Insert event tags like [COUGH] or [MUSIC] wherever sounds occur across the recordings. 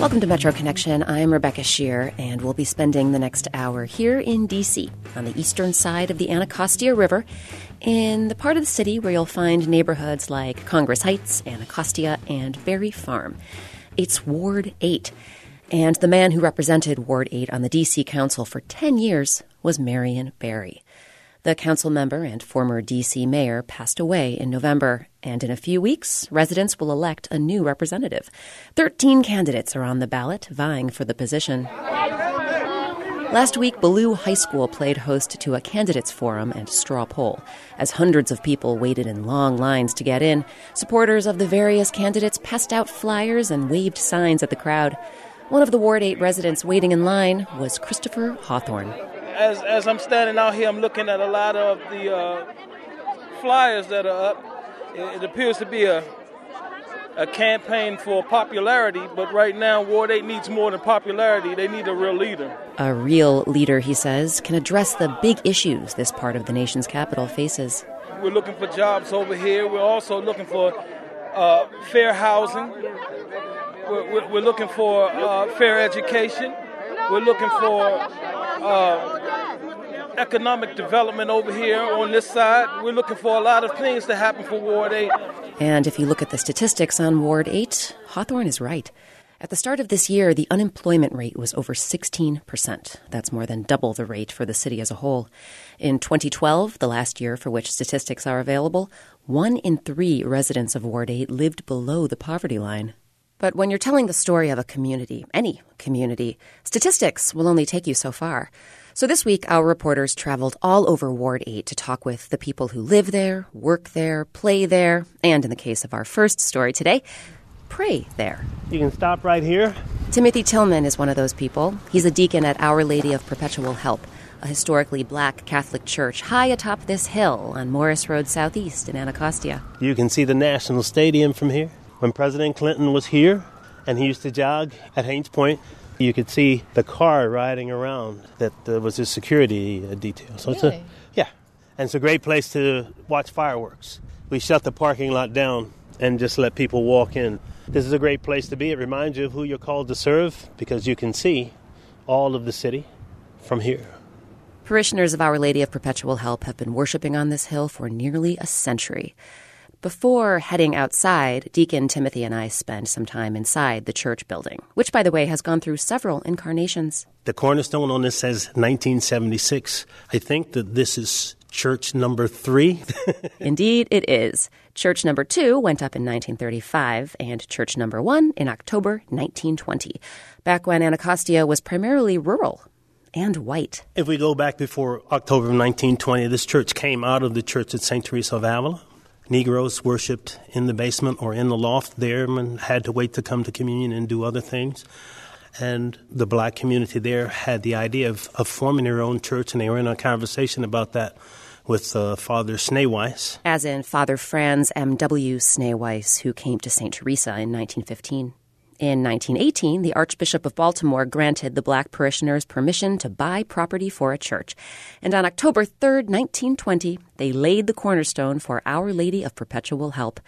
Welcome to Metro Connection. I'm Rebecca Sheir, and we'll be spending the next hour here in D.C. on the eastern side of the Anacostia River, in the part of the city where you'll find neighborhoods like Congress Heights, Anacostia, and Barry Farm. It's Ward 8, and the man who represented Ward 8 on the D.C. Council for 10 years was Marion Barry. The council member and former D.C. mayor passed away in November, and in a few weeks, residents will elect a new representative. Thirteen candidates are on the ballot vying for the position. Last week, Ballou High School played host to a candidates forum and straw poll. As hundreds of people waited in long lines to get in, supporters of the various candidates passed out flyers and waved signs at the crowd. One of the Ward 8 residents waiting in line was Christopher Hawthorne as as I'm standing out here, I'm looking at a lot of the uh, flyers that are up. It, it, appears to be a a campaign for popularity, but right now Ward 8 needs more than popularity. They need a real leader. A real leader, he says, can address the big issues this part of the nation's capital faces. We're looking for jobs over here. We're also looking for uh, fair housing. We're, we're, looking for uh, fair education. We're looking for uh, economic development over here on this side. We're looking for a lot of things to happen for Ward 8. And if you look at the statistics on Ward 8, Hawthorne is right. At the start of this year, the unemployment rate was over 16%. That's more than double the rate for the city as a whole. In 2012, the last year for which statistics are available, one in three residents of Ward 8 lived below the poverty line. But when you're telling the story of a community, any community, statistics will only take you so far. So this week, our reporters traveled all over Ward 8 to talk with the people who live there, work there, play there, and in the case of our first story today, pray there. You can stop right here. Timothy Tillman is one of those people. He's a deacon at Our Lady of Perpetual Help, a historically black Catholic church high atop this hill on Morris Road Southeast in Anacostia. You can see the National Stadium from here. When President Clinton was here and he used to jog at Hains Point, you could see the car riding around that uh, was his security uh, detail. So really? it's a, yeah, and it's a great place to watch fireworks. We shut the parking lot down and just let people walk in. This is a great place to be. It reminds you of who you're called to serve because you can see all of the city from here. Parishioners of Our Lady of Perpetual Help have been worshiping on this hill for nearly a century. Before heading outside, Deacon Timothy and I spend some time inside the church building, which, by the way, has gone through several incarnations. The cornerstone on this says 1976. I think that this is church number three. [LAUGHS] Indeed, it is. Church number two went up in 1935, and church number one in October 1920, back when Anacostia was primarily rural and white. If we go back before October of 1920, this church came out of the church at St. Teresa of Avila. Negroes worshipped in the basement or in the loft there and had to wait to come to communion and do other things. And the black community there had the idea of, of forming their own church, and they were in a conversation about that with uh, Father Schneeweiss. As in Father Franz M.W. Schneeweiss, who came to St. Teresa in 1915. In 1918, the Archbishop of Baltimore granted the black parishioners permission to buy property for a church. And on October 3, 1920, they laid the cornerstone for Our Lady of Perpetual Help.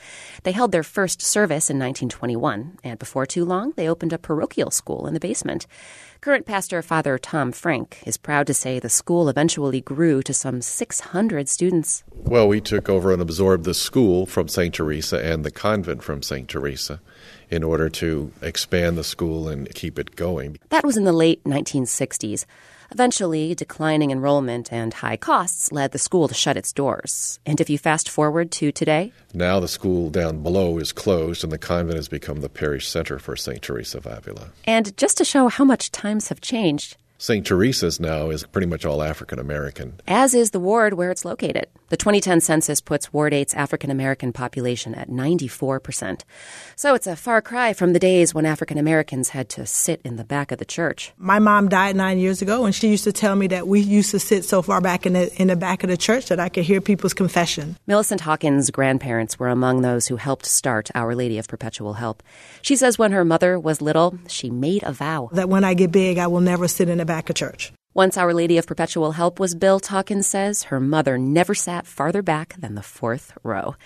They held their first service in 1921, and before too long, they opened a parochial school in the basement. Current pastor Father Tom Frank is proud to say the school eventually grew to some 600 students. Well, we took over and absorbed the school from St. Teresa and the convent from St. Teresa in order to expand the school and keep it going. That was in the late 1960s. Eventually, declining enrollment and high costs led the school to shut its doors. And if you fast forward to today? Now the school down below is closed and the convent has become the parish center for St. Teresa of Avila. And just to show how much times have changed, St. Teresa's now is pretty much all African American. As is the ward where it's located. The 2010 census puts Ward 8's African American population at 94%. So it's a far cry from the days when African Americans had to sit in the back of the church. My mom died nine years ago, and she used to tell me that we used to sit so far back in the, in the back of the church that I could hear people's confession. Millicent Hawkins' grandparents were among those who helped start Our Lady of Perpetual Help. She says when her mother was little, she made a vow that when I get big, I will never sit in the back of church. Once Our Lady of Perpetual Help was built, Hawkins says her mother never sat farther back than the fourth row.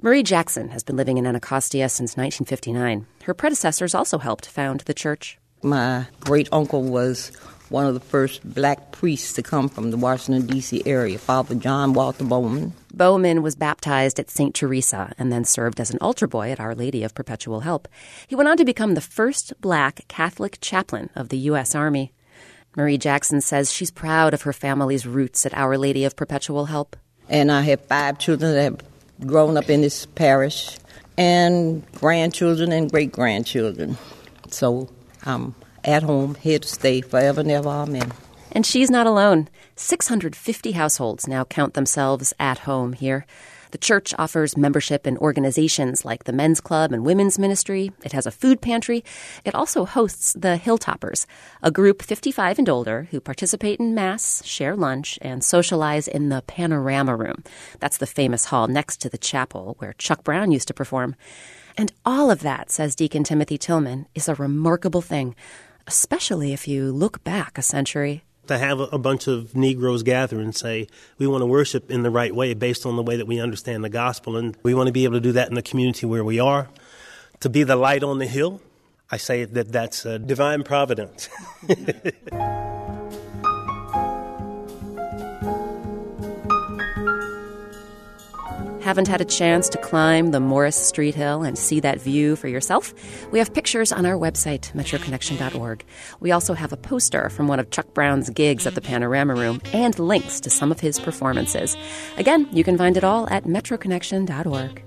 Marie Jackson has been living in Anacostia since 1959. Her predecessors also helped found the church. My great uncle was one of the first black priests to come from the Washington, D.C. area, Father John Walter Bowman. Bowman was baptized at St. Teresa and then served as an altar boy at Our Lady of Perpetual Help. He went on to become the first black Catholic chaplain of the U.S. Army. Marie Jackson says she's proud of her family's roots at Our Lady of Perpetual Help. And I have five children that have grown up in this parish, and grandchildren and great grandchildren. So I'm at home, here to stay forever and ever. Amen. And she's not alone. 650 households now count themselves at home here. The church offers membership in organizations like the Men's Club and Women's Ministry. It has a food pantry. It also hosts the Hilltoppers, a group 55 and older who participate in Mass, share lunch, and socialize in the Panorama Room. That's the famous hall next to the chapel where Chuck Brown used to perform. And all of that, says Deacon Timothy Tillman, is a remarkable thing, especially if you look back a century to have a bunch of Negroes gather and say, we want to worship in the right way based on the way that we understand the gospel. And we want to be able to do that in the community where we are. To be the light on the hill, I say that that's divine providence. [LAUGHS] Haven't had a chance to climb the Morris Street Hill and see that view for yourself? We have pictures on our website, metroconnection.org. We also have a poster from one of Chuck Brown's gigs at the Panorama Room and links to some of his performances. Again, you can find it all at metroconnection.org.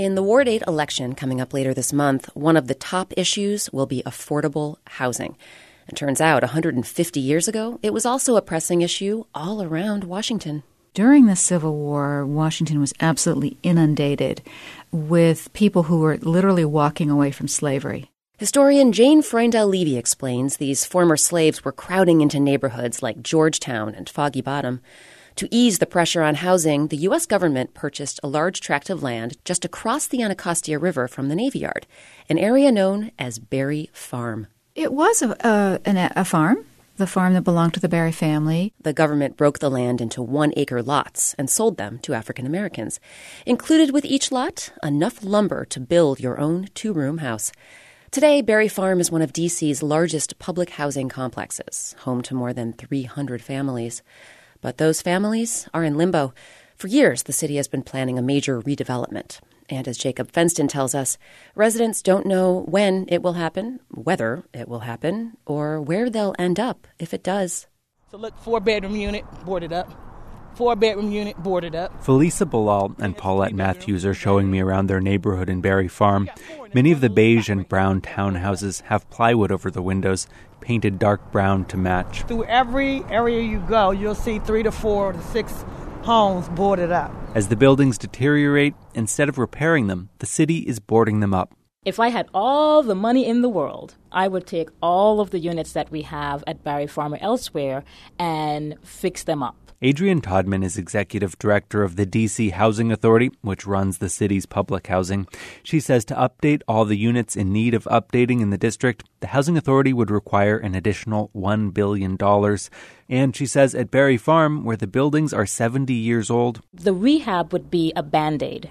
In the Ward 8 election coming up later this month, one of the top issues will be affordable housing. It turns out 150 years ago, it was also a pressing issue all around Washington. During the Civil War, Washington was absolutely inundated with people who were literally walking away from slavery. Historian Jane Freundel Levy explains these former slaves were crowding into neighborhoods like Georgetown and Foggy Bottom. To ease the pressure on housing, the U.S. government purchased a large tract of land just across the Anacostia River from the Navy Yard, an area known as Barry Farm. It was a, a, a farm, the farm that belonged to the Barry family. The government broke the land into one acre lots and sold them to African Americans. Included with each lot, enough lumber to build your own two room house. Today, Barry Farm is one of D.C.'s largest public housing complexes, home to more than 300 families. But those families are in limbo. For years, the city has been planning a major redevelopment. And as Jacob Fenston tells us, residents don't know when it will happen, whether it will happen, or where they'll end up if it does. So, look, four bedroom unit, boarded up. Four bedroom unit, boarded up. Felisa Bilal and Paulette Matthews are showing me around their neighborhood in Barry Farm. Many of the beige and brown townhouses have plywood over the windows painted dark brown to match. Through every area you go, you'll see three to four to six homes boarded up. As the buildings deteriorate, instead of repairing them, the city is boarding them up. If I had all the money in the world, I would take all of the units that we have at Barry Farm or elsewhere and fix them up. Adrianne Todman is executive director of the DC Housing Authority, which runs the city's public housing. She says to update all the units in need of updating in the district, the Housing Authority would require an additional $1 billion. And she says at Barry Farm, where the buildings are 70 years old, the rehab would be a band aid.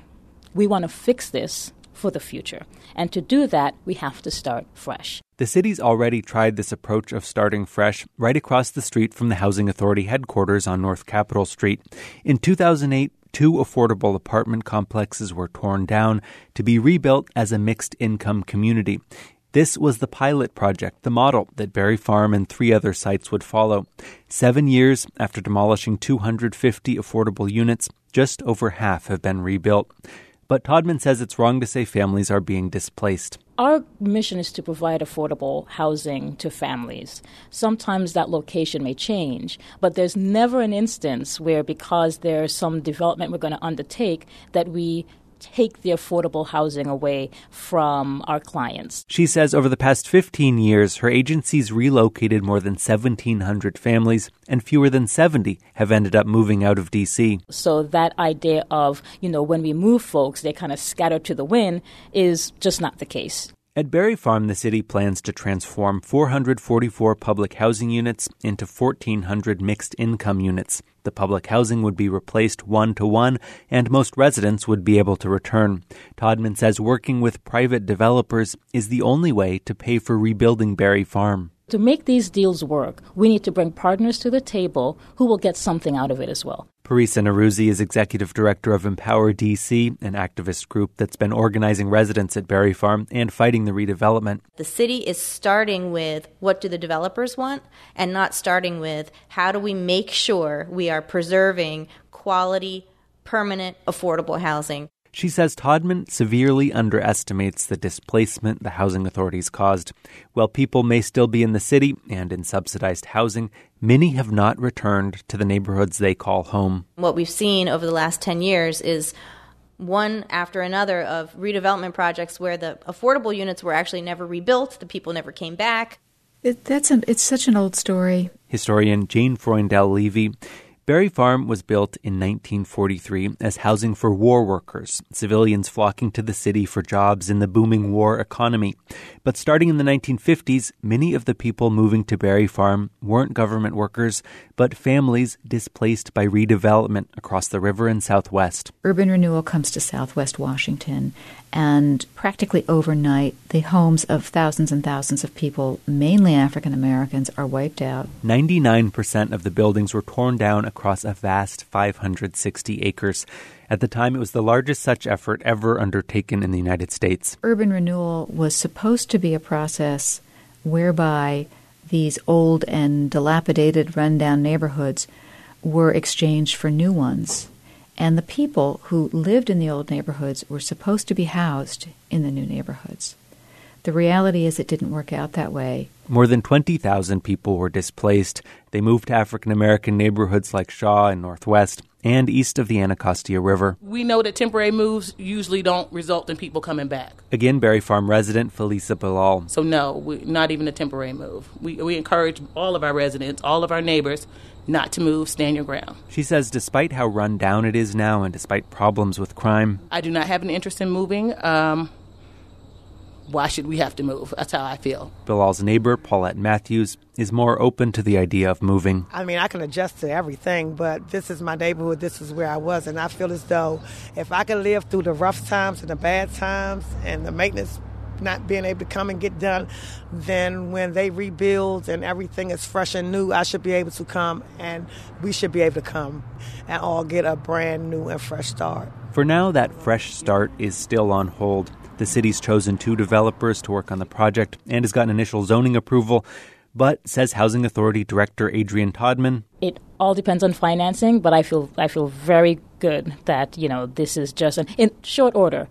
We want to fix this for the future. And to do that, we have to start fresh. The city's already tried this approach of starting fresh right across the street from the Housing Authority headquarters on North Capitol Street. In 2008, two affordable apartment complexes were torn down to be rebuilt as a mixed income community. This was the pilot project, the model that Barry Farm and three other sites would follow. Seven years after demolishing 250 affordable units, just over half have been rebuilt. But Todman says it's wrong to say families are being displaced. Our mission is to provide affordable housing to families. Sometimes that location may change, but there's never an instance where, because there's some development we're going to undertake, that we take the affordable housing away from our clients. She says over the past 15 years, her agency's relocated more than 1,700 families, and fewer than 70 have ended up moving out of D.C. So that idea of, you know, when we move folks, they kind of scatter to the wind is just not the case. At Barry Farm, the city plans to transform 444 public housing units into 1,400 mixed income units. The public housing would be replaced one to one, and most residents would be able to return. Todman says working with private developers is the only way to pay for rebuilding Barry Farm. To make these deals work, we need to bring partners to the table who will get something out of it as well. Parisa Norouzi is executive director of Empower DC, an activist group that's been organizing residents at Barry Farm and fighting the redevelopment. The city is starting with what do the developers want and not starting with how do we make sure we are preserving quality, permanent, affordable housing. She says Todman severely underestimates the displacement the housing authorities caused. While people may still be in the city and in subsidized housing, many have not returned to the neighborhoods they call home. What we've seen over the last 10 years is one after another of redevelopment projects where the affordable units were actually never rebuilt, the people never came back. It, that's an, it's such an old story. Historian Jane Freundel Levy Barry Farm was built in 1943 as housing for war workers, civilians flocking to the city for jobs in the booming war economy. But starting in the 1950s, many of the people moving to Barry Farm weren't government workers, but families displaced by redevelopment across the river and southwest. Urban renewal comes to southwest Washington, and practically overnight, the homes of thousands and thousands of people, mainly African Americans, are wiped out. 99% of the buildings were torn down across a vast 560 acres. At the time, it was the largest such effort ever undertaken in the United States. Urban renewal was supposed to be a process whereby these old and dilapidated, rundown neighborhoods were exchanged for new ones and the people who lived in the old neighborhoods were supposed to be housed in the new neighborhoods. The reality is, it didn't work out that way. More than 20,000 people were displaced. They moved to African American neighborhoods like Shaw and Northwest and east of the Anacostia River. We know that temporary moves usually don't result in people coming back. Again, Barry Farm resident Felisa Bilal. So, no, we, not even a temporary move. We, we encourage all of our residents, all of our neighbors, not to move, stand your ground. She says despite how run down it is now and despite problems with crime, I do not have an interest in moving. Um, why should we have to move? That's how I feel. Bilal's neighbor, Paulette Matthews, is more open to the idea of moving. I mean, I can adjust to everything, but this is my neighborhood. This is where I was. And I feel as though if I can live through the rough times and the bad times and the maintenance not being able to come and get done, then when they rebuild and everything is fresh and new, I should be able to come and we should be able to come and all get a brand new and fresh start. For now, that fresh start is still on hold. The city's chosen two developers to work on the project and has gotten initial zoning approval. But says Housing Authority Director Adrianne Todman, it all depends on financing. But I feel I feel very good that you know this is just an, in short order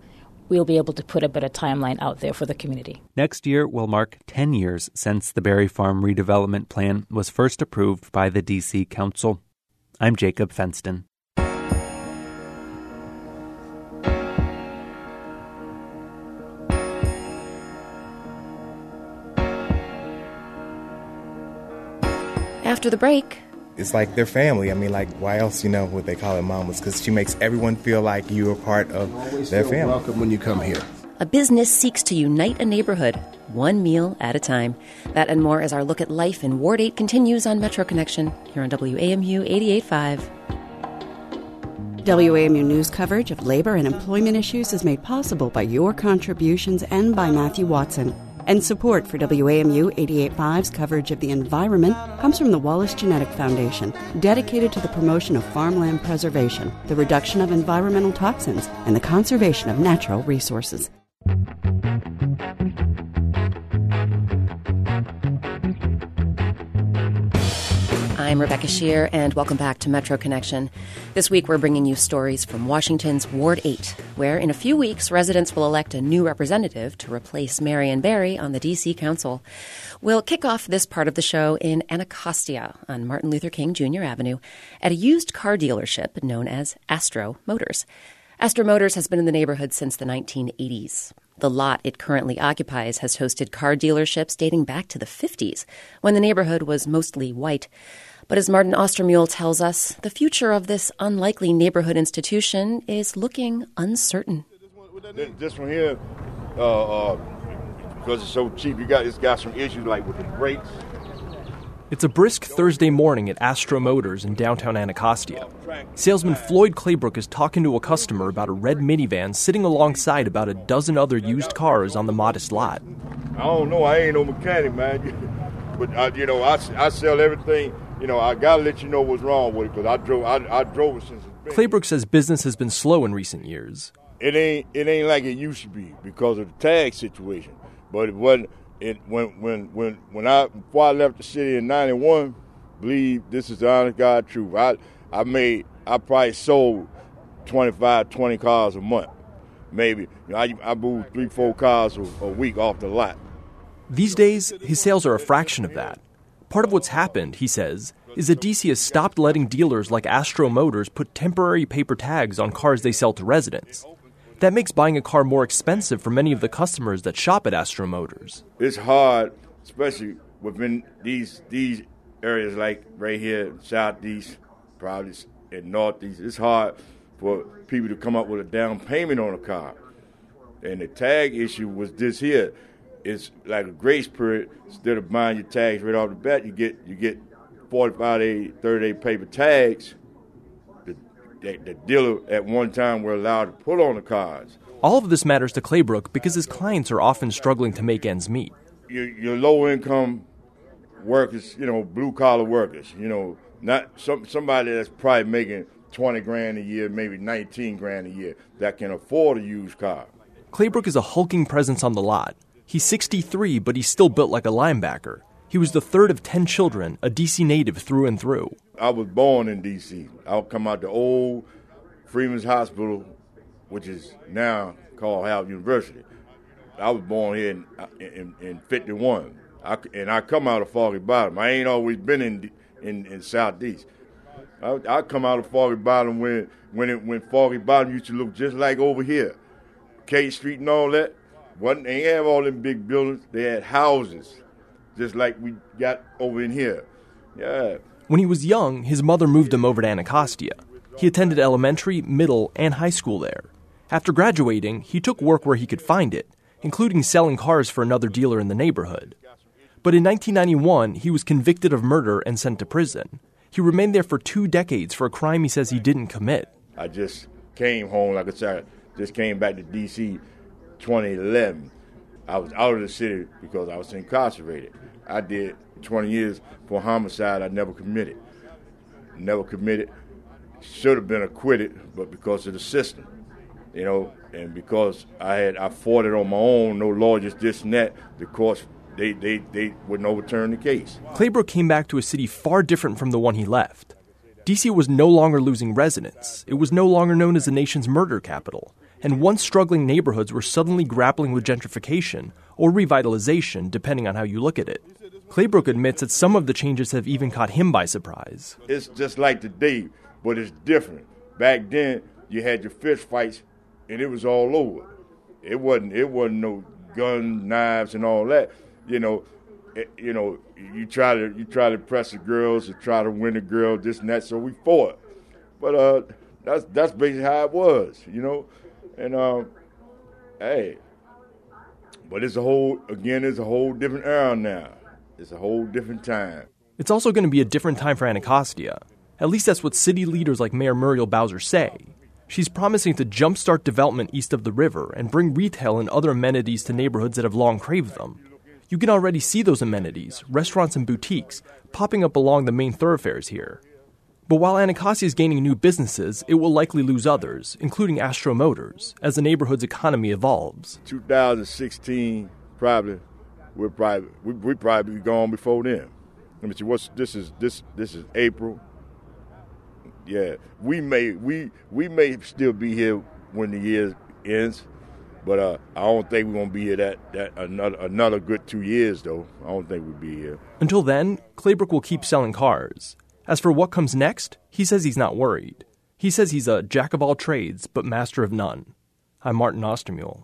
we'll be able to put a better timeline out there for the community. Next year will mark 10 years since the Barry Farm redevelopment plan was first approved by the DC Council. I'm Jacob Fenston. After the break, it's like their family. I mean, like, why else, you know, would they call it mamas? Because she makes everyone feel like you are part of their family. Welcome when you come here. A business seeks to unite a neighborhood, one meal at a time. That and more as our look at life in Ward 8 continues on Metro Connection here on WAMU 88.5. WAMU news coverage of labor and employment issues is made possible by your contributions and by Matthew Watson. And support for WAMU 88.5's coverage of the environment comes from the Wallace Genetic Foundation, dedicated to the promotion of farmland preservation, the reduction of environmental toxins, and the conservation of natural resources. I'm Rebecca Sheir, and welcome back to Metro Connection. This week, we're bringing you stories from Washington's Ward 8, where in a few weeks, residents will elect a new representative to replace Marion Barry on the D.C. Council. We'll kick off this part of the show in Anacostia on Martin Luther King Jr. Avenue at a used car dealership known as Astro Motors. Astro Motors has been in the neighborhood since the 1980s. The lot it currently occupies has hosted car dealerships dating back to the 50s, when the neighborhood was mostly white. But as Martin Austermuhle tells us, the future of this unlikely neighborhood institution is looking uncertain. This one here, uh, uh, because it's so cheap, you got it's got some issues like with the brakes. It's a brisk Thursday morning at Astro Motors in downtown Anacostia. Salesman Floyd Claybrook is talking to a customer about a red minivan sitting alongside about a dozen other used cars on the modest lot. I don't know. I ain't no mechanic, man. [LAUGHS] but I, you know, I, I sell everything. You know, I gotta let you know what's wrong with it because I drove I, I drove it since. Claybrook says business has been slow in recent years. It ain't it ain't like it used to be because of the tag situation. But it wasn't it when when when when I before I left the city in '91, believe this is the honest God truth. I I made I probably sold 25, 20 cars a month, maybe. You know, I I moved three four cars a, a week off the lot. These days, his sales are a fraction of that. Part of what's happened, he says, is that DC has stopped letting dealers like Astro Motors put temporary paper tags on cars they sell to residents. That makes buying a car more expensive for many of the customers that shop at Astro Motors. It's hard, especially within these these areas like right here, southeast, probably in northeast. It's hard for people to come up with a down payment on a car. And the tag issue was this here. It's like a grace period. Instead of buying your tags right off the bat, you get you get 45 day, 30 day paper tags the, the dealer at one time were allowed to put on the cards. All of this matters to Claybrook because his clients are often struggling to make ends meet. Your, your low income workers, you know, blue collar workers, you know, not some somebody that's probably making 20 grand a year, maybe 19 grand a year, that can afford a used car. Claybrook is a hulking presence on the lot. He's 63, but he's still built like a linebacker. He was the third of 10 children, a DC native through and through. I was born in D.C. I come out the old Freedmen's Hospital, which is now called Howard University. I was born here in, in, in 51, I, and I come out of Foggy Bottom. I ain't always been in in, in Southeast. I, I come out of Foggy Bottom when when it, when Foggy Bottom used to look just like over here, K Street and all that. Wasn't They have all them big buildings. They had houses, just like we got over in here. Yeah, when he was young, his mother moved him over to Anacostia. He attended elementary, middle, and high school there. After graduating, he took work where he could find it, including selling cars for another dealer in the neighborhood. But in 1991, he was convicted of murder and sent to prison. He remained there for two decades for a crime he says he didn't commit. I just came home, like I said, just came back to D.C. 2011. I was out of the city because I was incarcerated. I did 20 years for homicide I never committed. Never committed. Should have been acquitted, but because of the system, you know, and because I had I fought it on my own, no lawyers, this and that, the courts they, they, they wouldn't overturn the case. Claybrook came back to a city far different from the one he left. DC was no longer losing residents. It was no longer known as the nation's murder capital. And once struggling neighborhoods were suddenly grappling with gentrification or revitalization, depending on how you look at it. Claybrook admits that some of the changes have even caught him by surprise. It's just like today, but it's different. Back then, you had your fist fights, and it was all over. It wasn't. It wasn't no guns, knives, and all that. You know, it, you know, you try to you try to press the girls, to try to win the girl, this and that. So we fought, but uh, that's that's basically how it was. You know, and um, hey, but it's a whole again, it's a whole different era now. It's a whole different time. It's also going to be a different time for Anacostia. At least that's what city leaders like Mayor Muriel Bowser say. She's promising to jumpstart development east of the river and bring retail and other amenities to neighborhoods that have long craved them. You can already see those amenities, restaurants and boutiques, popping up along the main thoroughfares here. But while Anacostia is gaining new businesses, it will likely lose others, including Astro Motors, as the neighborhood's economy evolves. 2016, probably we'll probably we we probably be gone before then. Let me see. What's this is this this is April. Yeah, we may we we may still be here when the year ends, but uh, I don't think we're gonna be here that that another another good two years though. I don't think we'll be here. Until then, Claybrook will keep selling cars. As for what comes next, he says he's not worried. He says he's a jack of all trades, but master of none. I'm Martin Austermuhle.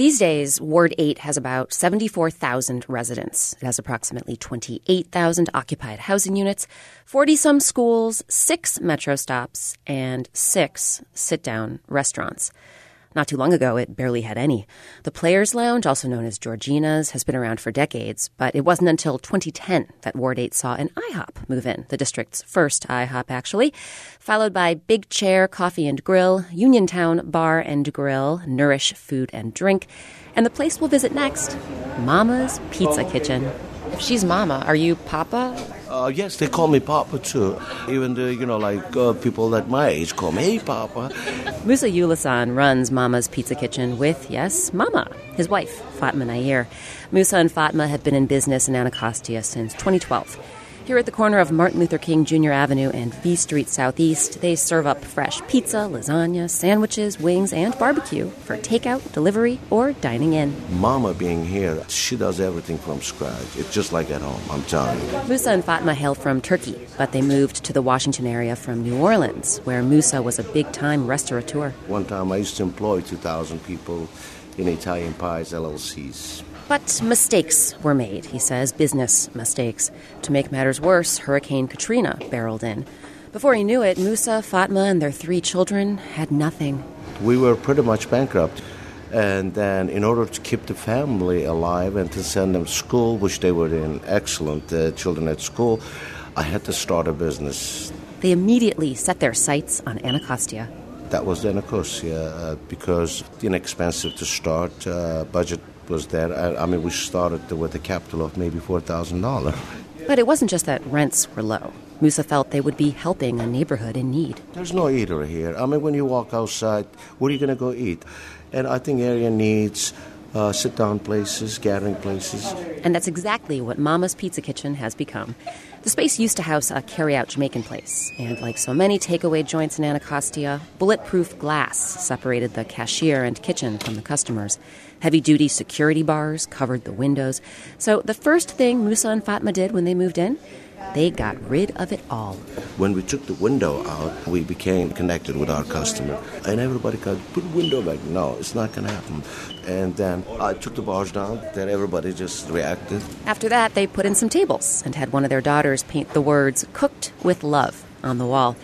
These days, Ward 8 has about 74,000 residents. It has approximately 28,000 occupied housing units, 40 some schools, six metro stops, and six sit down restaurants. Not too long ago, it barely had any. The Players Lounge, also known as Georgina's, has been around for decades, but it wasn't until 2010 that Ward 8 saw an IHOP move in, the district's first IHOP, actually, followed by Big Chair Coffee and Grill, Uniontown Bar and Grill, Nourish Food and Drink, and the place we'll visit next, Mama's Pizza Kitchen. She's Mama, are you Papa? Uh, yes, they call me Papa too. Even the, you know, like uh, people at my age call me, hey, Papa. Musa Ulasan runs Mama's Pizza Kitchen with, yes, Mama, his wife, Fatma Nair. Musa and Fatma have been in business in Anacostia since 2012. Here at the corner of Martin Luther King Jr. Avenue and V Street Southeast, they serve up fresh pizza, lasagna, sandwiches, wings, and barbecue for takeout, delivery, or dining in. Mama being here, she does everything from scratch. It's just like at home, I'm telling you. Musa and Fatma hail from Turkey, but they moved to the Washington area from New Orleans, where Musa was a big time restaurateur. One time I used to employ 2,000 people in Italian Pies LLCs. But mistakes were made, he says, business mistakes. To make matters worse, Hurricane Katrina barreled in. Before he knew it, Musa, Fatma, and their three children had nothing. We were pretty much bankrupt. And then, in order to keep the family alive and to send them to school, which they were in excellent uh, children at school, I had to start a business. They immediately set their sights on Anacostia. That was Anacostia uh, because inexpensive to start, uh, budget was there. I, I mean, we started with a capital of maybe $4,000. But it wasn't just that rents were low. Musa felt they would be helping a neighborhood in need. There's no eater here. I mean, when you walk outside, where are you going to go eat? And I think area needs uh, sit down places, gathering places. And that's exactly what Mama's Pizza Kitchen has become. The space used to house a carry out Jamaican place, and like so many takeaway joints in Anacostia, bulletproof glass separated the cashier and kitchen from the customers. Heavy duty security bars covered the windows. So the first thing Musa and Fatma did when they moved in, they got rid of it all. When we took the window out, we became connected with our customer. And everybody got, put the window back. No, it's not going to happen. And then I took the bars down, then everybody just reacted. After that, they put in some tables and had one of their daughters paint the words, cooked with love, on the wall.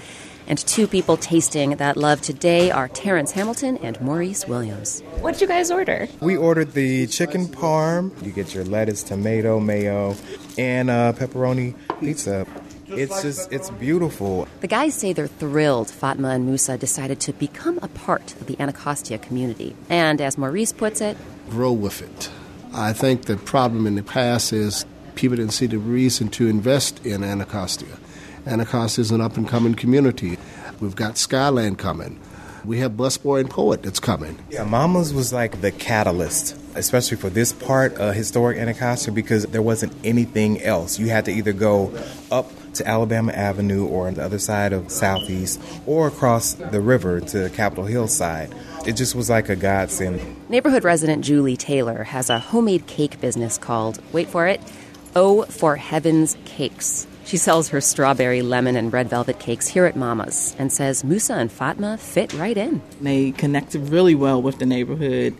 And two people tasting that love today are Terrence Hamilton and Maurice Williams. What'd you guys order? We ordered the chicken parm. You get your lettuce, tomato, mayo, and uh, pepperoni pizza. It's just, it's beautiful. The guys say they're thrilled Fatma and Musa decided to become a part of the Anacostia community. And as Maurice puts it, grow with it. I think the problem in the past is people didn't see the reason to invest in Anacostia. Anacostia is an up and coming community. We've got Skyland coming. We have Busboy and Poet that's coming. Yeah, Mama's was like the catalyst, especially for this part of historic Anacostia, because there wasn't anything else. You had to either go up to Alabama Avenue or on the other side of Southeast or across the river to Capitol Hill side. It just was like a godsend. Neighborhood resident Julie Taylor has a homemade cake business called, wait for it, O for Heaven's Cakes. She sells her strawberry, lemon, and red velvet cakes here at Mama's and says Musa and Fatma fit right in. They connected really well with the neighborhood,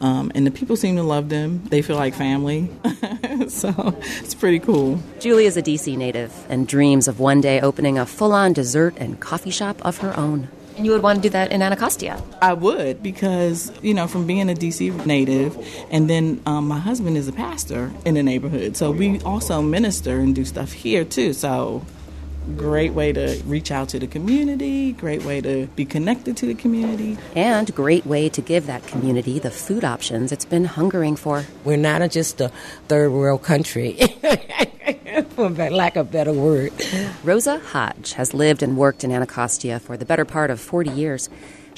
um, and the people seem to love them. They feel like family, [LAUGHS] so it's pretty cool. Julie is a DC native and dreams of one day opening a full on dessert and coffee shop of her own. And you would want to do that in Anacostia? I would because, you know, from being a DC native, and then um, my husband is a pastor in the neighborhood. So we also minister and do stuff here too. So great way to reach out to the community, great way to be connected to the community. And great way to give that community the food options it's been hungering for. We're not just a third world country. [LAUGHS] for lack of a better word. Rosa Hodge has lived and worked in Anacostia for the better part of 40 years.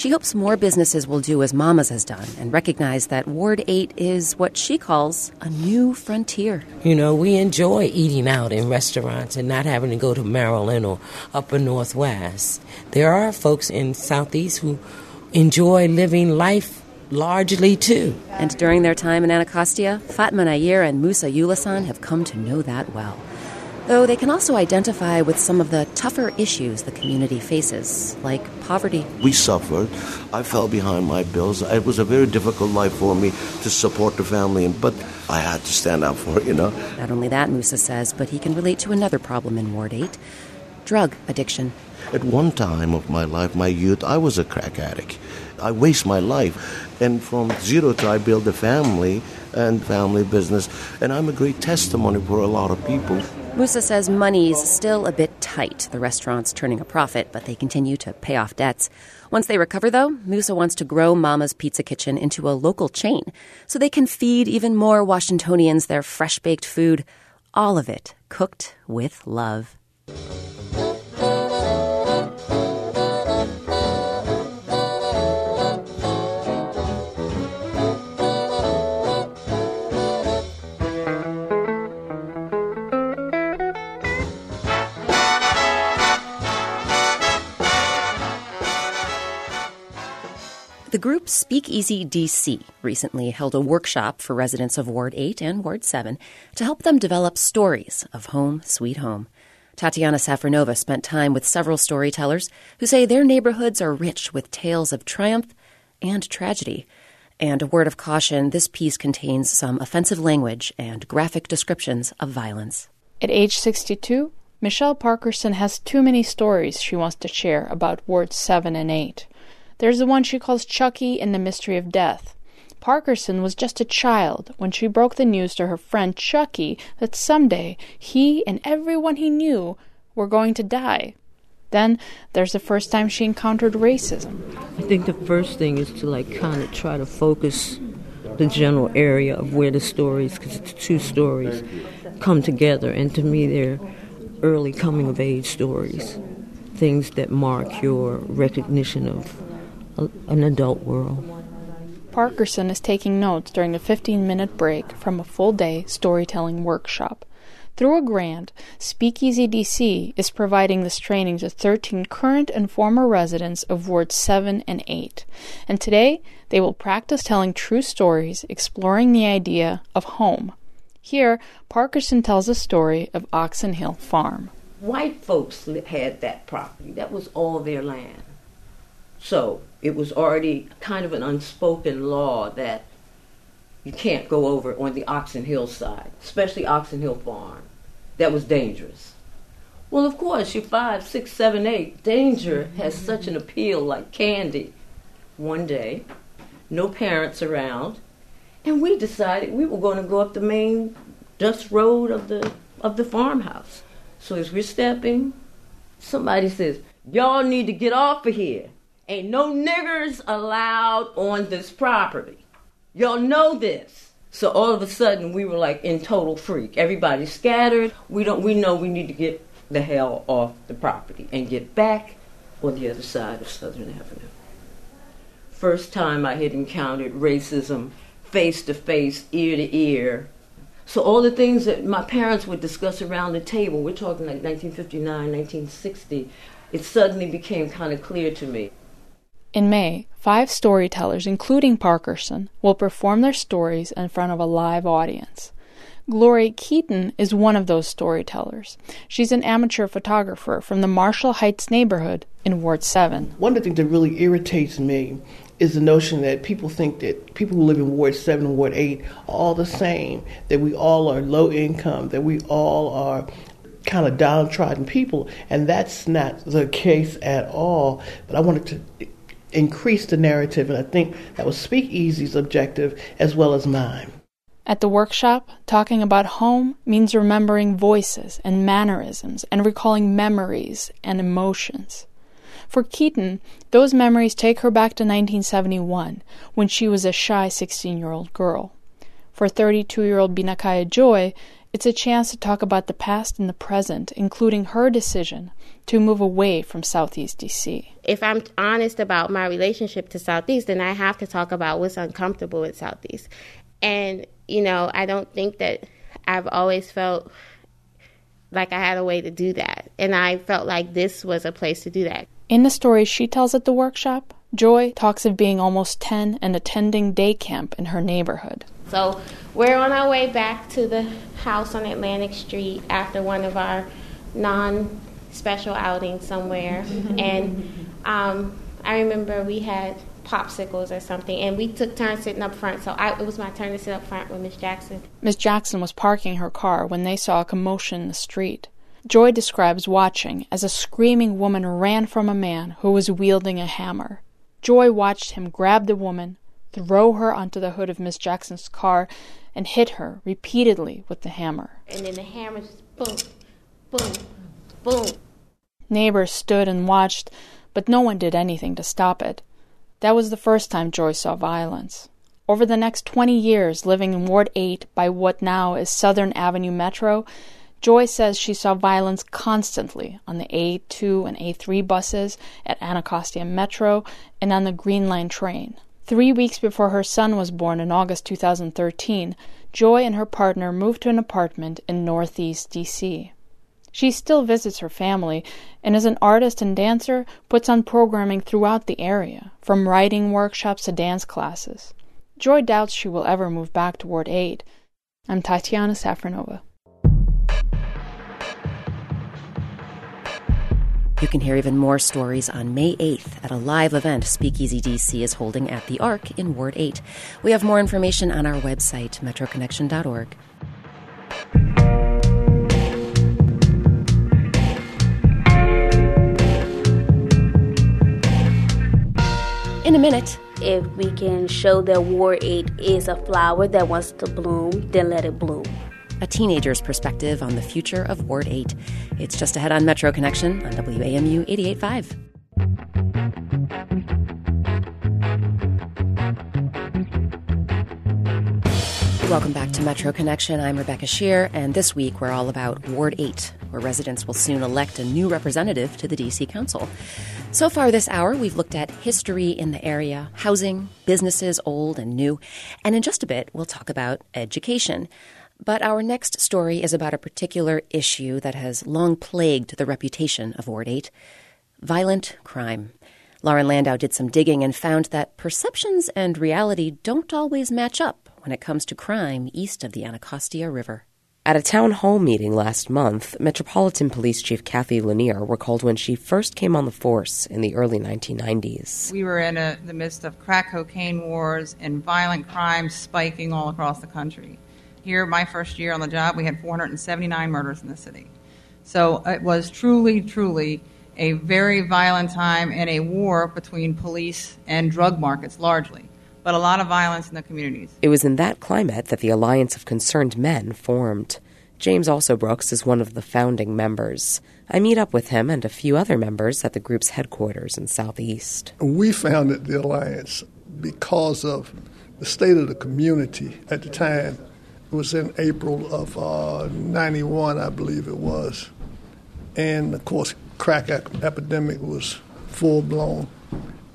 She hopes more businesses will do as Mama's has done and recognize that Ward 8 is what she calls a new frontier. You know, we enjoy eating out in restaurants and not having to go to Maryland or upper Northwest. There are folks in Southeast who enjoy living life largely too. And during their time in Anacostia, Fatma Nair and Musa Yulasan have come to know that well though they can also identify with some of the tougher issues the community faces, like poverty. We suffered. I fell behind my bills. It was a very difficult life for me to support the family, but I had to stand up for it, you know. Not only that, Musa says, but he can relate to another problem in Ward 8 drug addiction. At one time of my life, my youth, I was a crack addict. I waste my life. And from zero to I build a family and family business. And I'm a great testimony for a lot of people. Musa says money's still a bit tight. The restaurant's turning a profit, but they continue to pay off debts. Once they recover, though, Musa wants to grow Mama's Pizza Kitchen into a local chain so they can feed even more Washingtonians their fresh baked food. All of it cooked with love. The group Speakeasy DC recently held a workshop for residents of Ward 8 and Ward 7 to help them develop stories of home sweet home. Tatiana Safronova spent time with several storytellers who say their neighborhoods are rich with tales of triumph and tragedy. And a word of caution this piece contains some offensive language and graphic descriptions of violence. At age 62, Michelle Parkerson has too many stories she wants to share about Wards 7 and 8. There's the one she calls Chucky and the Mystery of Death. Parkerson was just a child when she broke the news to her friend Chucky that someday he and everyone he knew were going to die. Then there's the first time she encountered racism. I think the first thing is to like kind of try to focus the general area of where the stories, because it's two stories, come together, and to me they're early coming of age stories, things that mark your recognition of an adult world. Parkerson is taking notes during a 15 minute break from a full day storytelling workshop. Through a grant, Speakeasy DC is providing this training to 13 current and former residents of Wards 7 and 8. And today, they will practice telling true stories, exploring the idea of home. Here, Parkerson tells a story of Oxon Hill Farm. White folks had that property, that was all their land. So it was already kind of an unspoken law that you can't go over on the Oxon Hill side, especially Oxon Hill Farm. That was dangerous. Well, of course, you're five, six, seven, eight. Danger has such an appeal like candy. One day, no parents around, and we decided we were going to go up the main dust road of the of the farmhouse. So as we're stepping, somebody says, "Y'all need to get off of here." Ain't no niggers allowed on this property. Y'all know this. So all of a sudden we were like in total freak. Everybody scattered. We don't we know we need to get the hell off the property and get back on the other side of Southern Avenue. First time I had encountered racism face to face, ear to ear. So all the things that my parents would discuss around the table, we're talking like 1959, 1960, it suddenly became kind of clear to me. In May, five storytellers, including Parkerson, will perform their stories in front of a live audience. Gloria Keaton is one of those storytellers. She's an amateur photographer from the Marshall Heights neighborhood in Ward 7. One of the things that really irritates me is the notion that people think that people who live in Ward 7 and Ward 8 are all the same, that we all are low income, that we all are kind of downtrodden people, and that's not the case at all. But I wanted to increase the narrative, and I think that was Speakeasy's objective as well as mine. At the workshop, talking about home means remembering voices and mannerisms and recalling memories and emotions. For Keaton, those memories take her back to 1971, when she was a shy 16 year old girl. For 32 year old Binakaya Joy, It's a chance to talk about the past and the present, including her decision to move away from Southeast DC. If I'm honest about my relationship to Southeast, then I have to talk about what's uncomfortable with Southeast. And, you know, I don't think that I've always felt like I had a way to do that. And I felt like this was a place to do that. In the story she tells at the workshop, Joy talks of being almost 10 and attending day camp in her neighborhood. So we're on our way back to the house on Atlantic Street after one of our non special outing somewhere. and um, I remember we had popsicles or something, and we took turns sitting up front. So I, it was my turn to sit up front with Miss Jackson. Miss Jackson was parking her car when they saw a commotion in the street. Joy describes watching as a screaming woman ran from a man who was wielding a hammer. Joy watched him grab the woman, throw her onto the hood of Miss Jackson's car, and hit her repeatedly with the hammer. And then the hammer just boom, boom, boom. Neighbors stood and watched, but no one did anything to stop it. That was the first time Joy saw violence. Over the next 20 years living in Ward 8 by what now is Southern Avenue Metro, Joy says she saw violence constantly on the A2 and A3 buses, at Anacostia Metro, and on the Green Line train. Three weeks before her son was born in August 2013, Joy and her partner moved to an apartment in Northeast DC. She still visits her family and, as an artist and dancer, puts on programming throughout the area, from writing workshops to dance classes. Joy doubts she will ever move back to Ward 8. I'm Tatiana Safranova. You can hear even more stories on May 8th at a live event Speakeasy DC is holding at the Arc in Ward 8. We have more information on our website, metroconnection.org. In a minute, if we can show that Ward 8 is a flower that wants to bloom, then let it bloom a teenager's perspective on the future of Ward 8. It's just ahead on Metro Connection on WAMU 885. Welcome back to Metro Connection. I'm Rebecca Sheir, and this week we're all about Ward 8, where residents will soon elect a new representative to the DC Council. So far this hour, we've looked at history in the area, housing, businesses old and new, and in just a bit, we'll talk about education. But our next story is about a particular issue that has long plagued the reputation of Ward 8 violent crime. Lauren Landau did some digging and found that perceptions and reality don't always match up when it comes to crime east of the Anacostia River. At a town hall meeting last month, Metropolitan Police Chief Cathy Lanier recalled when she first came on the force in the early 1990s. We were in a, the midst of crack cocaine wars and violent crime spiking all across the country. Here, my first year on the job, we had 479 murders in the city. So it was truly, truly a very violent time and a war between police and drug markets largely, but a lot of violence in the communities. It was in that climate that the Alliance of Concerned Men formed. James Also Brooks is one of the founding members. I meet up with him and a few other members at the group's headquarters in Southeast. We founded the Alliance because of the state of the community at the time it was in April of uh, 91, I believe it was. And of course, crack epidemic was full blown,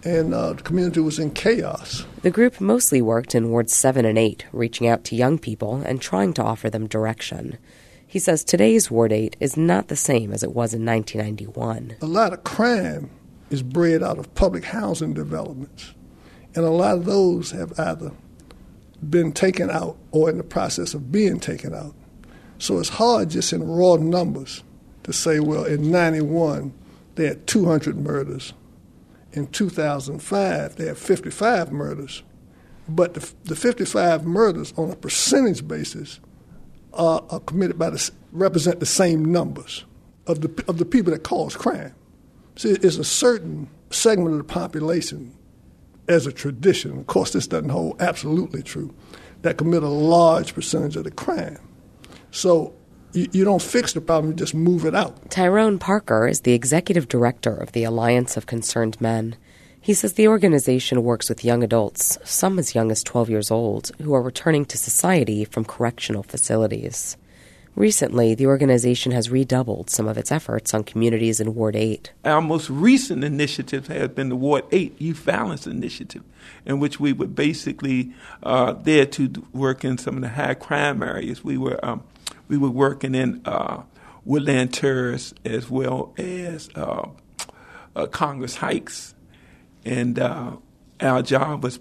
and uh, the community was in chaos. The group mostly worked in wards 7 and 8, reaching out to young people and trying to offer them direction. He says today's Ward 8 is not the same as it was in 1991. A lot of crime is bred out of public housing developments, and a lot of those have either been taken out or in the process of being taken out. So it's hard just in raw numbers to say, well, in 91, they had 200 murders. In 2005, they had 55 murders. But the, the 55 murders on a percentage basis are, are committed by the, represent the same numbers of the, of the people that cause crime. See, it's a certain segment of the population as a tradition, of course, this doesn't hold absolutely true, that commit a large percentage of the crime. So you, you don't fix the problem, you just move it out. Tyrone Parker is the executive director of the Alliance of Concerned Men. He says the organization works with young adults, some as young as 12 years old, who are returning to society from correctional facilities. Recently, the organization has redoubled some of its efforts on communities in Ward 8. Our most recent initiative has been the Ward 8 Youth Violence Initiative, in which we were basically uh, there to work in some of the high crime areas. We were um, we were working in uh, Woodland Terrace as well as uh, uh Congress Heights, and uh, our job was,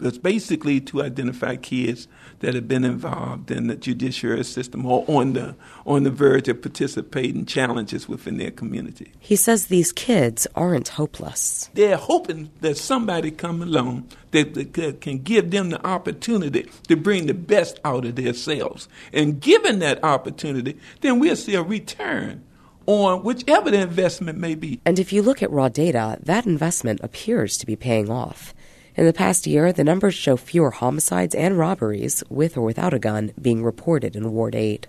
was basically to identify kids that have been involved in the judiciary system or on the on the verge of participating challenges within their community. He says these kids aren't hopeless. They're hoping that somebody come along that, that can give them the opportunity to bring the best out of themselves. And given that opportunity, then we'll see a return on whichever the investment may be. And if you look at raw data, that investment appears to be paying off. In the past year, the numbers show fewer homicides and robberies, with or without a gun, being reported in Ward 8.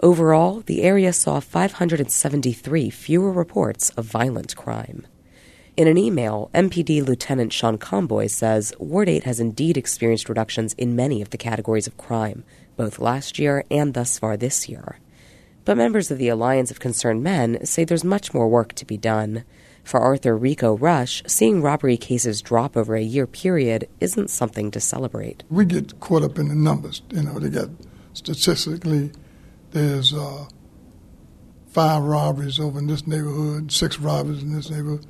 Overall, the area saw 573 fewer reports of violent crime. In an email, MPD Lieutenant Sean Comboy says Ward 8 has indeed experienced reductions in many of the categories of crime, both last year and thus far this year. But members of the Alliance of Concerned Men say there's much more work to be done. For Arthur Rico Rush, seeing robbery cases drop over a year period isn't something to celebrate. We get caught up in the numbers. You know, they got statistically, there's uh, five robberies over in this neighborhood, six robberies in this neighborhood.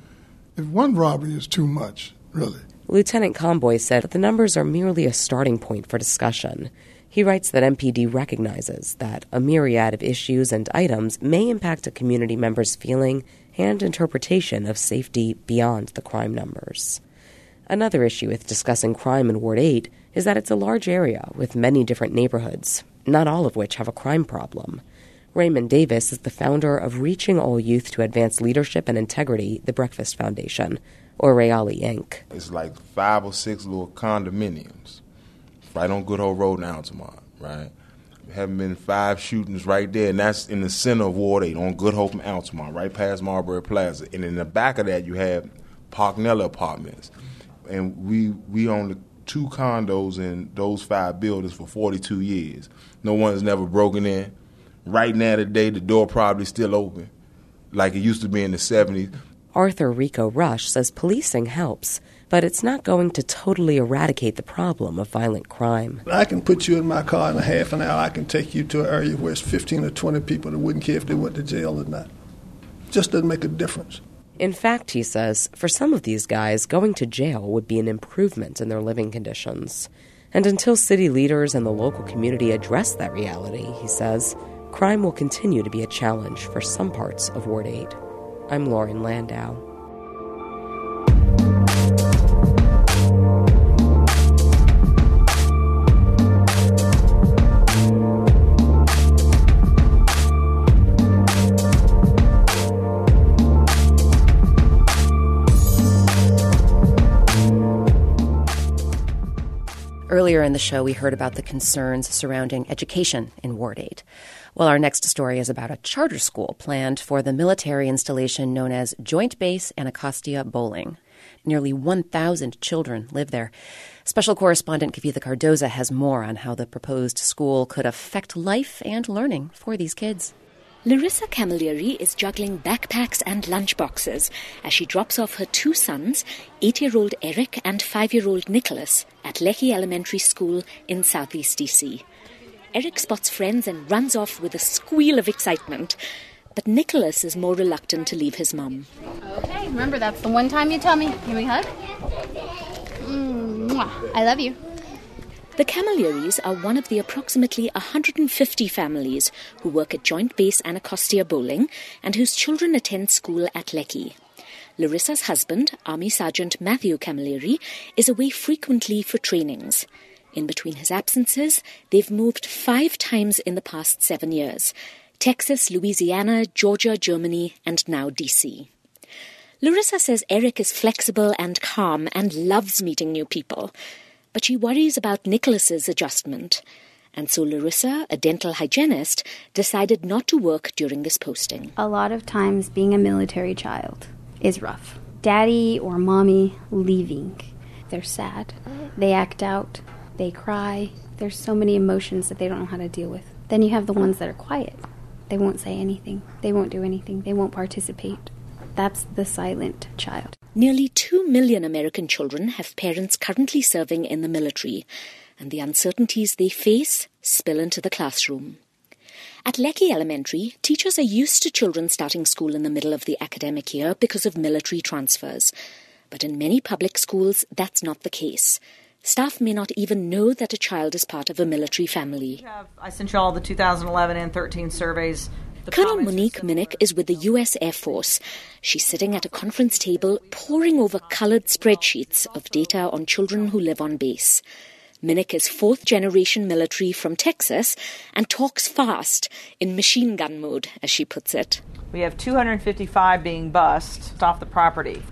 If one robbery is too much, really. Lieutenant Comboy said that the numbers are merely a starting point for discussion. He writes that MPD recognizes that a myriad of issues and items may impact a community member's feeling and interpretation of safety beyond the crime numbers. Another issue with discussing crime in Ward 8 is that it's a large area with many different neighborhoods, not all of which have a crime problem. Raymond Davis is the founder of Reaching All Youth to Advance Leadership and Integrity, the Breakfast Foundation, or Reali Inc. It's like five or six little condominiums right on Good Hope Road in Altamont, right? having been five shootings right there, and that's in the center of Ward 8 on Good Hope and Altamont, right past Marbury Plaza. And in the back of that, you have Parknella Apartments. And we, we own the two condos in those five buildings for 42 years. No one's never broken in. Right now, today, the door probably still open, like it used to be in the 70s. Arthur Rico Rush says policing helps but it's not going to totally eradicate the problem of violent crime. I can put you in my car in a half an hour. I can take you to an area where it's 15 or 20 people that wouldn't care if they went to jail or not. Just doesn't make a difference. In fact, he says, for some of these guys, going to jail would be an improvement in their living conditions. And until city leaders and the local community address that reality, he says, crime will continue to be a challenge for some parts of Ward 8. I'm Lauren Landau. In the show, we heard about the concerns surrounding education in Ward 8. Well, our next story is about a charter school planned for the military installation known as Joint Base Anacostia Bolling. Nearly 1,000 children live there. Special correspondent Kavitha Cardoza has more on how the proposed school could affect life and learning for these kids. Larissa Camilleri is juggling backpacks and lunchboxes as she drops off her two sons, eight year old Eric and five year old Nicholas, at Leckie Elementary School in Southeast DC. Eric spots friends and runs off with a squeal of excitement, but Nicholas is more reluctant to leave his mum. Okay, remember that's the one time you tell me. Can we hug? Mm, mwah. I love you. The Camilleries are one of the approximately 150 families who work at Joint Base Anacostia Bolling and whose children attend school at Leckie. Larissa's husband, Army Sergeant Matthew Camilleri, is away frequently for trainings. In between his absences, they've moved five times in the past seven years Texas, Louisiana, Georgia, Germany, and now DC. Larissa says Eric is flexible and calm and loves meeting new people but she worries about Nicholas's adjustment. And so Larissa, a dental hygienist, decided not to work during this posting. A lot of times, being a military child is rough. Daddy or mommy leaving. They're sad. They act out. They cry. There's so many emotions that they don't know how to deal with. Then you have the ones that are quiet. They won't say anything. They won't do anything. They won't participate. That's the silent child. Nearly 2 million American children have parents currently serving in the military, and the uncertainties they face spill into the classroom. At Leckie Elementary, teachers are used to children starting school in the middle of the academic year because of military transfers. But in many public schools, that's not the case. Staff may not even know that a child is part of a military family. I sent you all the 2011 and 13 surveys. The Colonel Monique Minnick is with the U.S. Air Force. She's sitting at a conference table poring over colored spreadsheets of data on children who live on base. Minnick is fourth generation military from Texas and talks fast in machine gun mode, as she puts it. We have 255 being bussed off the property.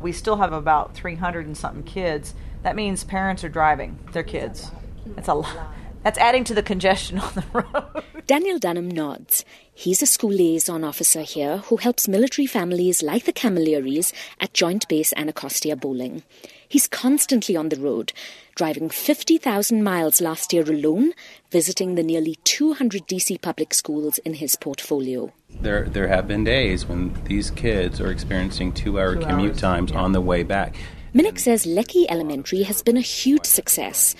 We still have about 300 and something kids. That means parents are driving their kids. That's a lot. That's adding to the congestion on the road. Daniel Dunham nods. He's a school liaison officer here who helps military families like the Camilleries at Joint Base Anacostia Bolling. He's constantly on the road, driving 50,000 miles last year alone, visiting the nearly 200 DC public schools in his portfolio. There, there have been days when these kids are experiencing two-hour Two commute hours, times on the way back. Minnick says Leckie Elementary has been a huge success.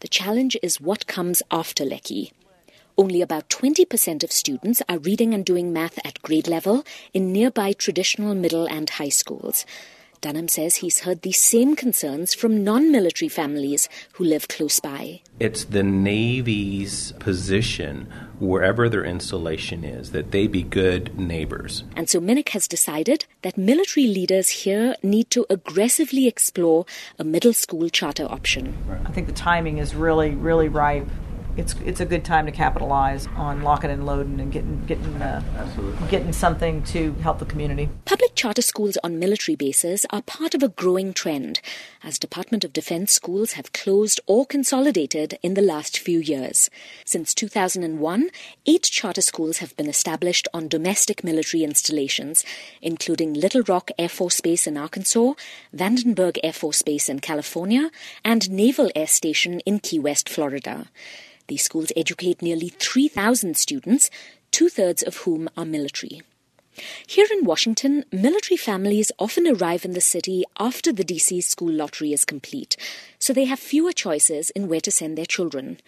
The challenge is what comes after Leckie. Only about 20% of students are reading and doing math at grade level in nearby traditional middle and high schools. Dunham says he's heard these same concerns from non military families who live close by. It's the Navy's position, wherever their installation is, that they be good neighbors. And so Minnick has decided that military leaders here need to aggressively explore a middle school charter option. I think the timing is really, really ripe. It's it's a good time to capitalize on locking and loading and getting getting uh, getting something to help the community. Public charter schools on military bases are part of a growing trend, as Department of Defense schools have closed or consolidated in the last few years. Since 2001, eight charter schools have been established on domestic military installations, including Little Rock Air Force Base in Arkansas, Vandenberg Air Force Base in California, and Naval Air Station in Key West, Florida. These schools educate nearly 3,000 students, two thirds of whom are military. Here in Washington, military families often arrive in the city after the DC school lottery is complete, so they have fewer choices in where to send their children.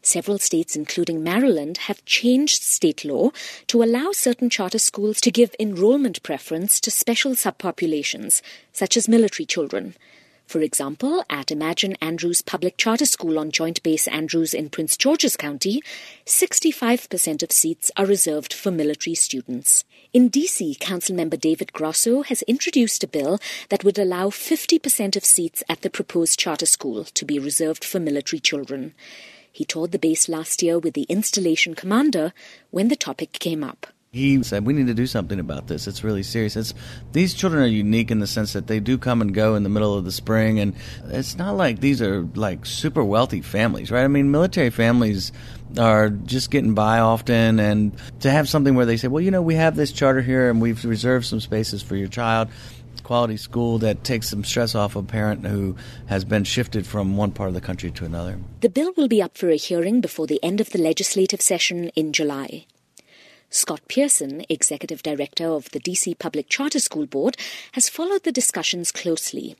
Several states, including Maryland, have changed state law to allow certain charter schools to give enrollment preference to special subpopulations, such as military children. For example, at Imagine Andrews Public Charter School on Joint Base Andrews in Prince George's County, 65% of seats are reserved for military students. In DC, Councilmember David Grosso has introduced a bill that would allow 50% of seats at the proposed charter school to be reserved for military children. He toured the base last year with the installation commander when the topic came up. He said, We need to do something about this. It's really serious. It's, these children are unique in the sense that they do come and go in the middle of the spring, and it's not like these are like super wealthy families, right? I mean, military families are just getting by often, and to have something where they say, Well, you know, we have this charter here and we've reserved some spaces for your child. Quality school that takes some stress off a parent who has been shifted from one part of the country to another. The bill will be up for a hearing before the end of the legislative session in July. Scott Pearson, Executive Director of the DC Public Charter School Board, has followed the discussions closely.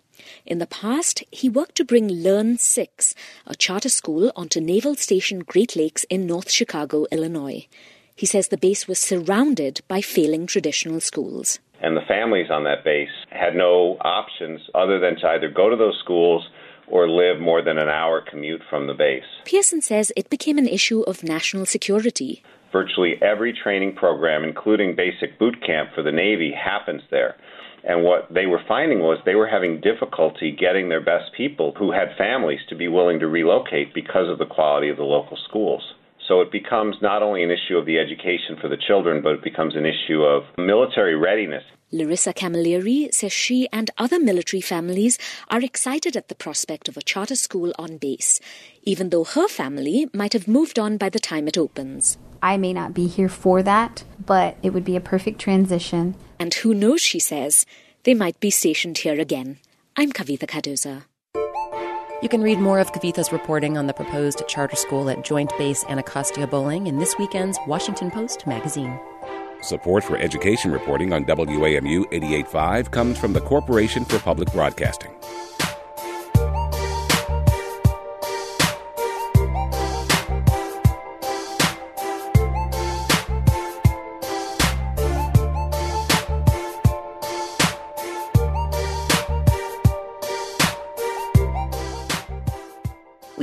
In the past, he worked to bring Learn 6, a charter school, onto Naval Station Great Lakes in North Chicago, Illinois. He says the base was surrounded by failing traditional schools. And the families on that base had no options other than to either go to those schools or live more than an hour commute from the base. Pearson says it became an issue of national security. Virtually every training program, including basic boot camp for the Navy, happens there. And what they were finding was they were having difficulty getting their best people who had families to be willing to relocate because of the quality of the local schools. So it becomes not only an issue of the education for the children, but it becomes an issue of military readiness. Larissa Camilleri says she and other military families are excited at the prospect of a charter school on base, even though her family might have moved on by the time it opens. I may not be here for that, but it would be a perfect transition. And who knows, she says, they might be stationed here again. I'm Kavitha Cardoza. You can read more of Kavitha's reporting on the proposed charter school at Joint Base Anacostia Bolling in this weekend's Washington Post magazine. Support for education reporting on WAMU 885 comes from the Corporation for Public Broadcasting.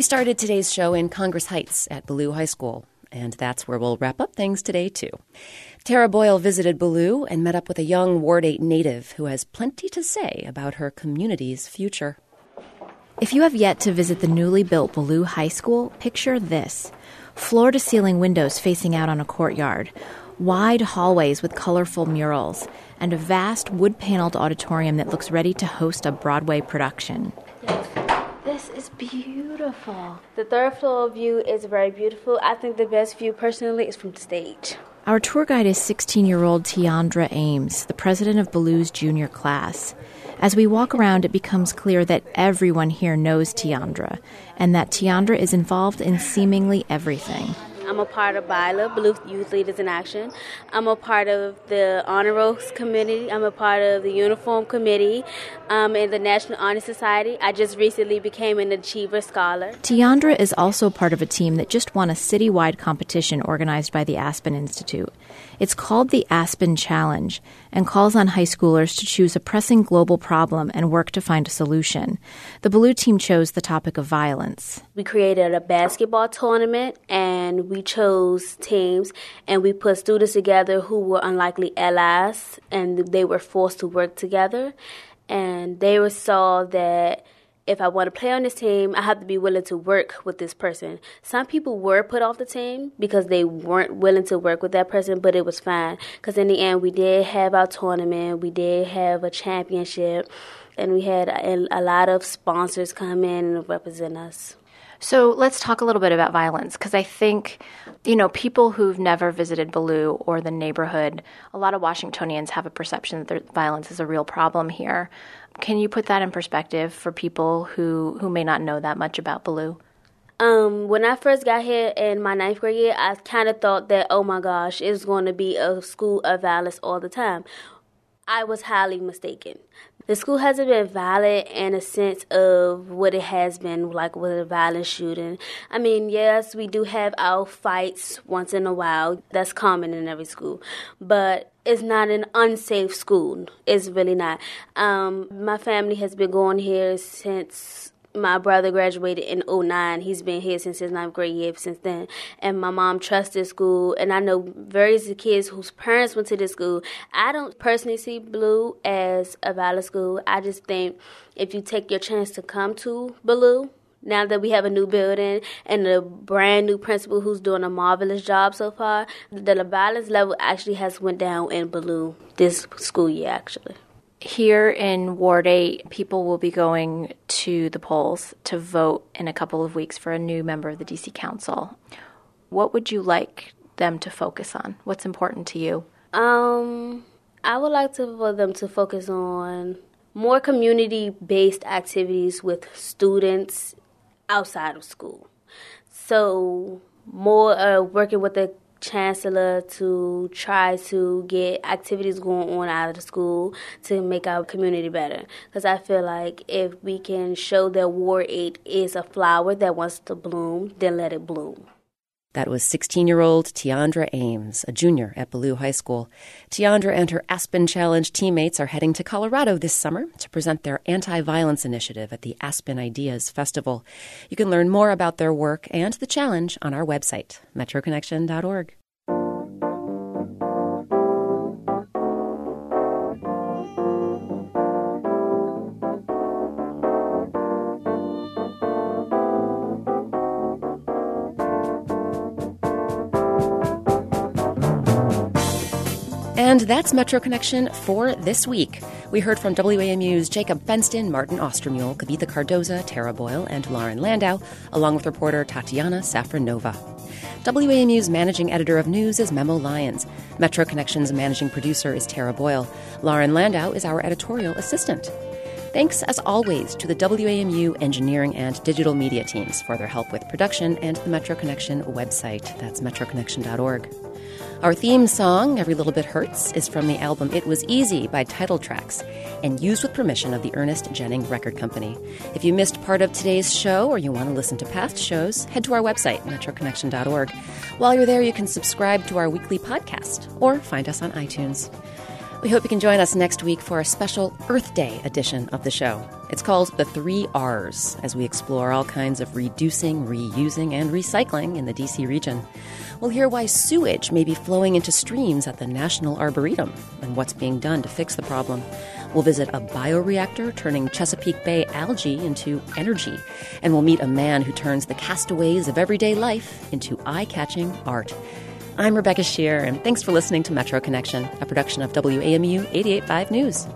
Started today's show in Congress Heights at Ballou High School, and that's where we'll wrap up things today, too. Tara Boyle visited Ballou and met up with a young Ward 8 native who has plenty to say about her community's future. If you have yet to visit the newly built Ballou High School, picture this floor to ceiling windows facing out on a courtyard, wide hallways with colorful murals, and a vast wood paneled auditorium that looks ready to host a Broadway production. This is beautiful. The third floor view is very beautiful. I think the best view, personally, is from the stage. Our tour guide is 16 year old Tiandra Ames, the president of Ballou's junior class. As we walk around, it becomes clear that everyone here knows Tiandra, and that Tiandra is involved in seemingly everything. I'm a part of BILA, Ballou Youth Leaders in Action. I'm a part of the Honor Rolls Committee. I'm a part of the Uniform Committee um, in the National Honor Society. I just recently became an Achiever Scholar. Tiandra is also part of a team that just won a citywide competition organized by the Aspen Institute. It's called the Aspen Challenge and calls on high schoolers to choose a pressing global problem and work to find a solution. The Ballou team chose the topic of violence. We created a basketball tournament and we chose teams and we put students together who were unlikely allies and they were forced to work together. And they saw that if I want to play on this team, I have to be willing to work with this person. Some people were put off the team because they weren't willing to work with that person, but it was fine because in the end, we did have our tournament, we did have a championship, and we had a, lot of sponsors come in and represent us. So let's talk a little bit about violence because I think, you know, people who've never visited Ballou or the neighborhood, a lot of Washingtonians have a perception that violence is a real problem here. Can you put that in perspective for people who, who may not know that much about Ballou? Um, when I first got here in my ninth grade year, I kind of thought that, oh my gosh, it's going to be a school of violence all the time. I was highly mistaken. The school hasn't been violent in a sense of what it has been, like with a violent shooting. I mean, yes, we do have our fights once in a while. That's common in every school. But it's not an unsafe school. It's really not. Um, my family has been going here since my brother graduated in 09. He's been here since his ninth grade year since then. And my mom trusts this school. And I know various kids whose parents went to this school. I don't personally see Ballou as a valid school. I just think if you take your chance to come to Ballou, now that we have a new building and a brand new principal who's doing a marvelous job so far, the violence level actually has went down in Ballou this school year actually. Here in Ward 8, people will be going to the polls to vote in a couple of weeks for a new member of the DC Council. What would you like them to focus on? What's important to you? Um, I would like to, for them to focus on more community based activities with students outside of school. So, more uh, working with the chancellor to try to get activities going on out of the school to make our community better. Because I feel like if we can show that Ward 8 is a flower that wants to bloom, then let it bloom. That was 16 year old Tiandra Ames, a junior at Ballou High School. Tiandra and her Aspen Challenge teammates are heading to Colorado this summer to present their anti violence initiative at the Aspen Ideas Festival. You can learn more about their work and the challenge on our website, metroconnection.org. And that's Metro Connection for this week. We heard from WAMU's Jacob Fenston, Martin Austermuhle, Kavitha Cardoza, Tara Boyle, and Lauren Landau, along with reporter Tatiana Safranova. WAMU's managing editor of news is Memo Lyons. Metro Connection's managing producer is Tara Boyle. Lauren Landau is our editorial assistant. Thanks, as always, to the WAMU engineering and digital media teams for their help with production and the Metro Connection website. That's metroconnection.org. Our theme song, Every Little Bit Hurts, is from the album It Was Easy by Title Tracks and used with permission of the Ernest Jennings Record Company. If you missed part of today's show or you want to listen to past shows, head to our website, metroconnection.org. While you're there, you can subscribe to our weekly podcast or find us on iTunes. We hope you can join us next week for a special Earth Day edition of the show. It's called The Three R's as we explore all kinds of reducing, reusing, and recycling in the DC region. We'll hear why sewage may be flowing into streams at the National Arboretum and what's being done to fix the problem. We'll visit a bioreactor turning Chesapeake Bay algae into energy, and we'll meet a man who turns the castaways of everyday life into eye catching art. I'm Rebecca Sheir, and thanks for listening to Metro Connection, a production of WAMU 885 News.